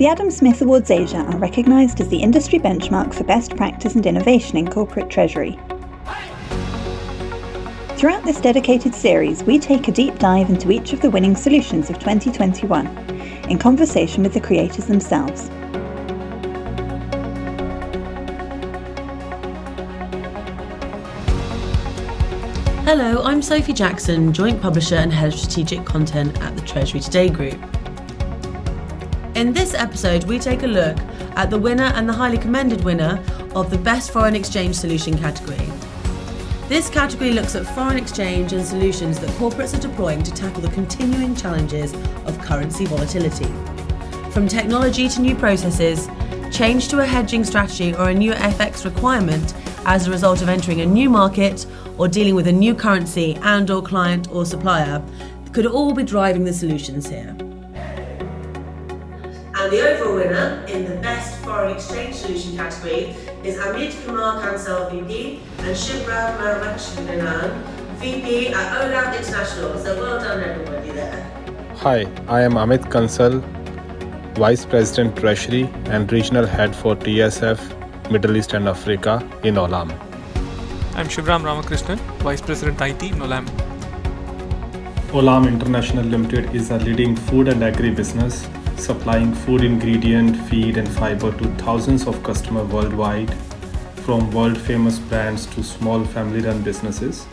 The Adam Smith Awards Asia are recognised as the industry benchmark for best practice and innovation in corporate treasury. Throughout this dedicated series, we take a deep dive into each of the winning solutions of 2021 in conversation with the creators themselves. Hello, I'm Sophie Jackson, Joint Publisher and Head of Strategic Content at the Treasury Today Group. In this episode, we take a look at the winner and the highly commended winner of the Best Foreign Exchange Solution category. This category looks at foreign exchange and solutions that corporates are deploying to tackle the continuing challenges of currency volatility. From technology to new processes, change to a hedging strategy or a new FX requirement as a result of entering a new market or dealing with a new currency and or client or supplier could all be driving the solutions here. And the overall winner in the Best Foreign Exchange Solution category is Amit Kumar Kansal VP and Shivram Ramakrishnan VP at Olam International. So well done everybody there. Hi, I am Amit Kansal, Vice President Treasury and Regional Head for TSF Middle East and Africa in Olam. I'm Shivram Ramakrishnan, Vice President IT in Olam. Olam International Limited is a leading food and agri business supplying food ingredient, feed, and fiber to thousands of customers worldwide, from world famous brands to small family run businesses.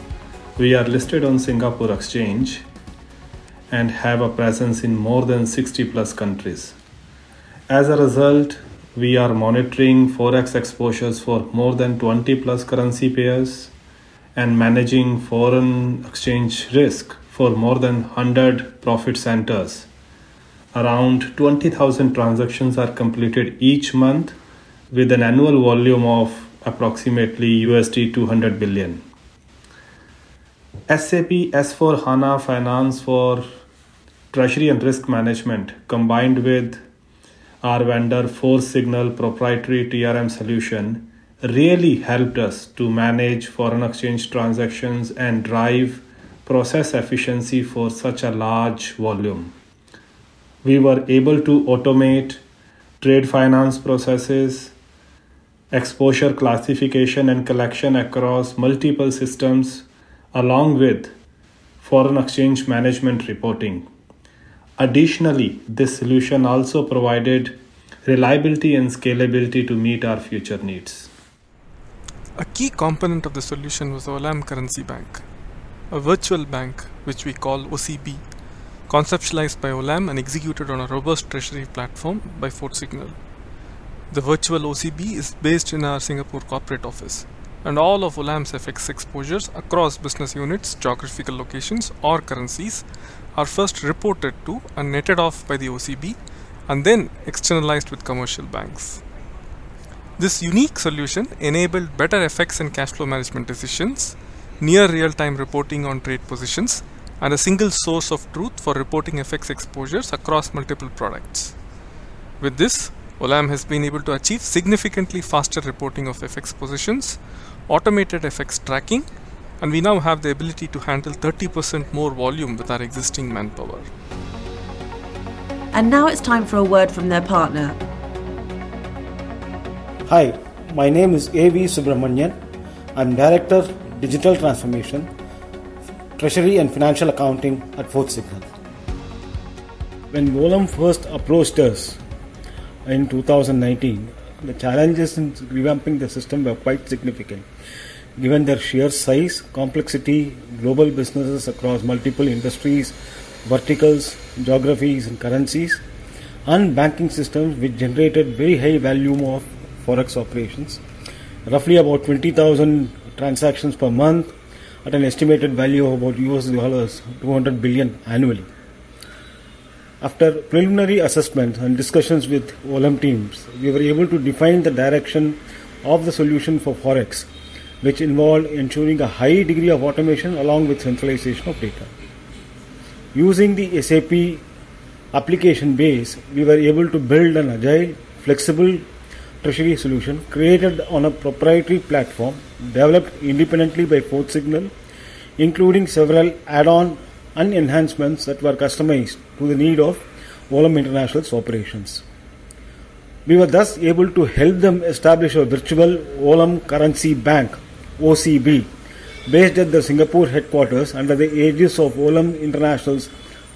We are listed on Singapore Exchange and have a presence in more than 60 plus countries. As a result, we are monitoring forex exposures for more than 20 plus currency pairs and managing foreign exchange risk for more than 100 profit centers around 20,000 transactions are completed each month with an annual volume of approximately USD 200 billion. SAP S4 HANA Finance for Treasury and Risk Management combined with our vendor FortSignal proprietary TRM solution really helped us to manage foreign exchange transactions and drive process efficiency for such a large volume we were able to automate trade finance processes, exposure classification and collection across multiple systems, along with foreign exchange management reporting. Additionally, this solution also provided reliability and scalability to meet our future needs. A key component of the solution was Olam Currency Bank, a virtual bank which we call OCB conceptualized by Olam and executed on a robust treasury platform by FortSignal. The virtual OCB is based in our Singapore corporate office, and all of Olam's FX exposures across business units, geographical locations, or currencies are first reported to and netted off by the OCB and then externalized with commercial banks. This unique solution enabled better FX and cash flow management decisions, near real time reporting on trade positions, and a single source of truth for reporting FX exposures across multiple products. With this, Olam has been able to achieve significantly faster reporting of FX positions, automated FX tracking, and we now have the ability to handle 30% more volume with our existing manpower. And now it's time for a word from their partner. Hi, my name is A.V. Subramanian. I'm Director Digital Transformation Treasury and Financial Accounting at FortSignal. When Olam first approached us in 2019, the challenges in revamping the system were quite significant. Given their sheer size, complexity, global businesses across multiple industries, verticals, geographies, and currencies, and banking systems which generated very high volume of forex operations, roughly about 20,000 transactions per month, at an estimated value of about US dollars 200 billion annually. After preliminary assessments and discussions with Olam teams, we were able to define the direction of the solution for Forex, which involved ensuring a high degree of automation along with centralization of data. Using the SAP application base, we were able to build an agile, flexible treasury solution created on a proprietary platform developed independently by FortSignal, including several add-on and enhancements that were customized to the need of Olam International's operations. We were thus able to help them establish a virtual Olam Currency Bank OCB based at the Singapore headquarters under the aegis of Olam International's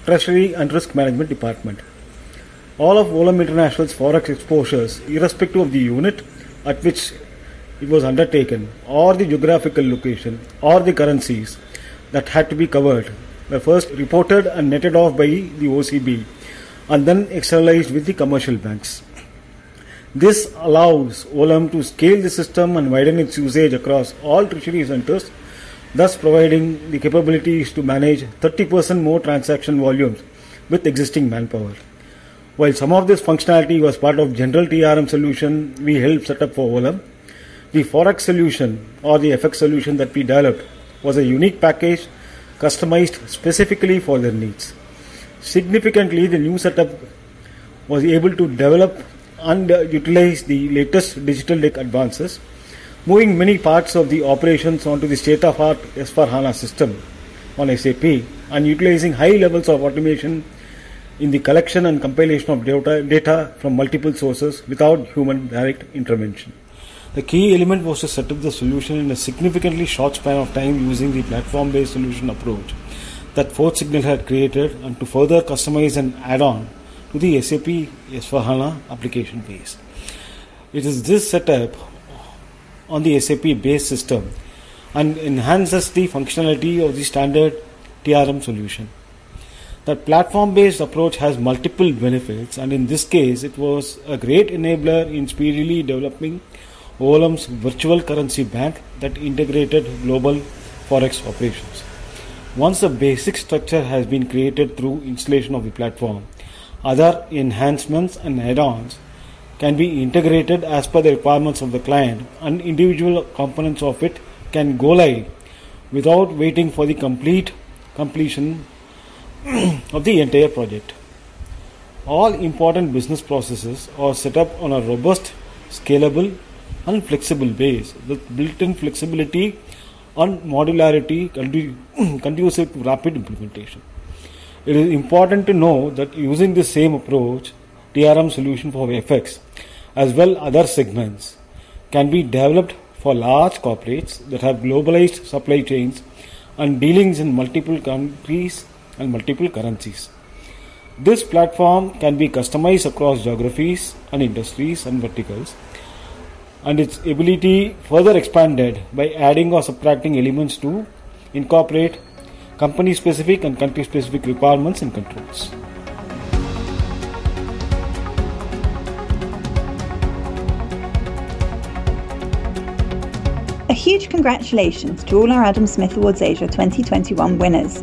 Treasury and Risk Management Department. All of Olam International's forex exposures, irrespective of the unit at which it was undertaken, or the geographical location, or the currencies that had to be covered, were first reported and netted off by the OCB and then externalized with the commercial banks. This allows Olam to scale the system and widen its usage across all treasury centers, thus providing the capabilities to manage 30% more transaction volumes with existing manpower. While some of this functionality was part of general TRM solution we helped set up for Olam, the Forex solution or the FX solution that we developed was a unique package customized specifically for their needs. Significantly, the new setup was able to develop and utilize the latest digital tech advances, moving many parts of the operations onto the state of art S4 HANA system on SAP and utilizing high levels of automation in the collection and compilation of data, data from multiple sources without human direct intervention. The key element was to set up the solution in a significantly short span of time using the platform based solution approach that FortSignal had created and to further customize and add on to the SAP S4HANA application base. It is this setup on the SAP based system and enhances the functionality of the standard TRM solution. The platform based approach has multiple benefits, and in this case, it was a great enabler in speedily developing Olam's virtual currency bank that integrated global forex operations. Once the basic structure has been created through installation of the platform, other enhancements and add-ons can be integrated as per the requirements of the client and individual components of it can go live without waiting for the complete completion of the entire project. All important business processes are set up on a robust, scalable, and flexible base with built-in flexibility and modularity conducive to rapid implementation. It is important to know that using the same approach, TRM solution for FX as well other segments can be developed for large corporates that have globalized supply chains and dealings in multiple countries and multiple currencies. This platform can be customized across geographies and industries and verticals and its ability further expanded by adding or subtracting elements to incorporate company specific and country specific requirements and controls. A huge congratulations to all our Adam Smith Awards Asia 2021 winners.